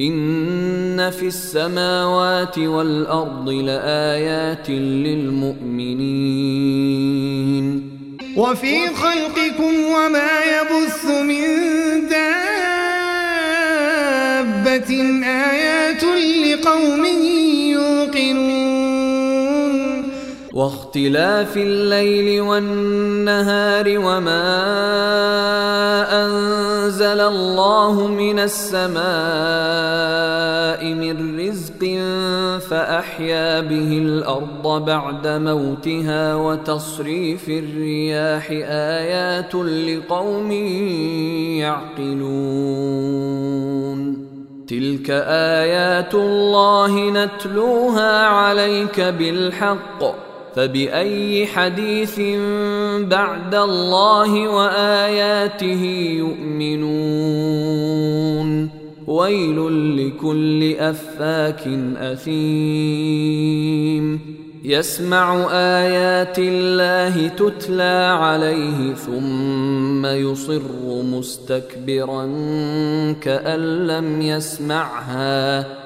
إن في السماوات والأرض لآيات للمؤمنين. وفي خلقكم وما يبث من دابة آيات لقوم يوقنون. واختلاف الليل والنهار وما أنزل الله من السماء من رزق فأحيا به الأرض بعد موتها وتصريف الرياح آيات لقوم يعقلون. تلك آيات الله نتلوها عليك بالحق. فبأي حديث بعد الله وآياته يؤمنون؟ ويل لكل أفاك أثيم. يسمع آيات الله تتلى عليه ثم يصر مستكبرا كأن لم يسمعها.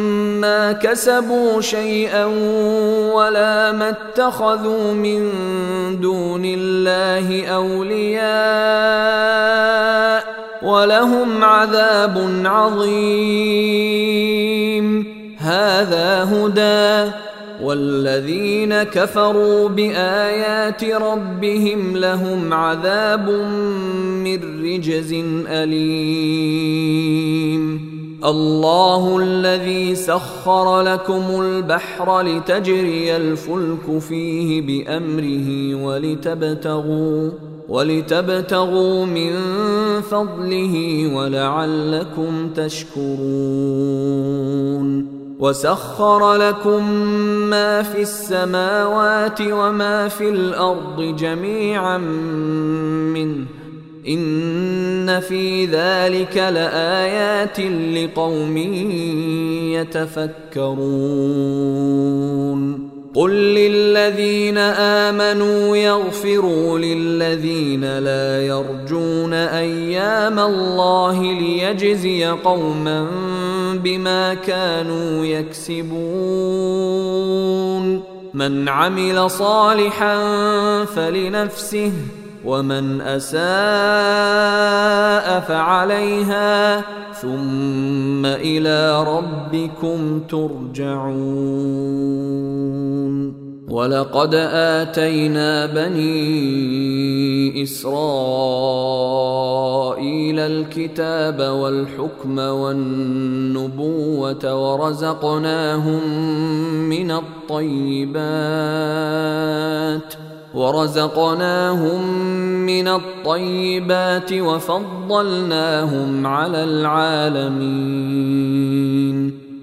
ما كسبوا شيئا ولا ما اتخذوا من دون الله أولياء ولهم عذاب عظيم. هذا هدى والذين كفروا بآيات ربهم لهم عذاب من رجز أليم. الله الذي سخر لكم البحر لتجري الفلك فيه بأمره ولتبتغوا ولتبتغوا من فضله ولعلكم تشكرون. وسخر لكم ما في السماوات وما في الأرض جميعا منه. إن في ذلك لآيات لقوم يتفكرون. قل للذين آمنوا يغفروا للذين لا يرجون أيام الله ليجزي قوما بما كانوا يكسبون. من عمل صالحا فلنفسه ومن أساء فعليها ثم إلى ربكم ترجعون. ولقد آتينا بني إسرائيل الكتاب والحكم والنبوة ورزقناهم من الطيبات ورزقناهم من الطيبات وفضلناهم على العالمين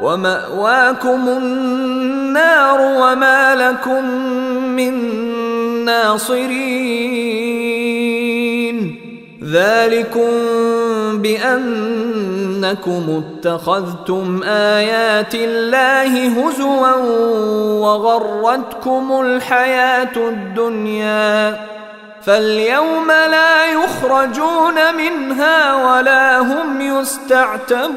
ومأواكم النار وما لكم من ناصرين. ذلكم بأنكم اتخذتم آيات الله هزوا وغرتكم الحياة الدنيا. فاليوم لا يخرجون منها ولا هم يستعتبون.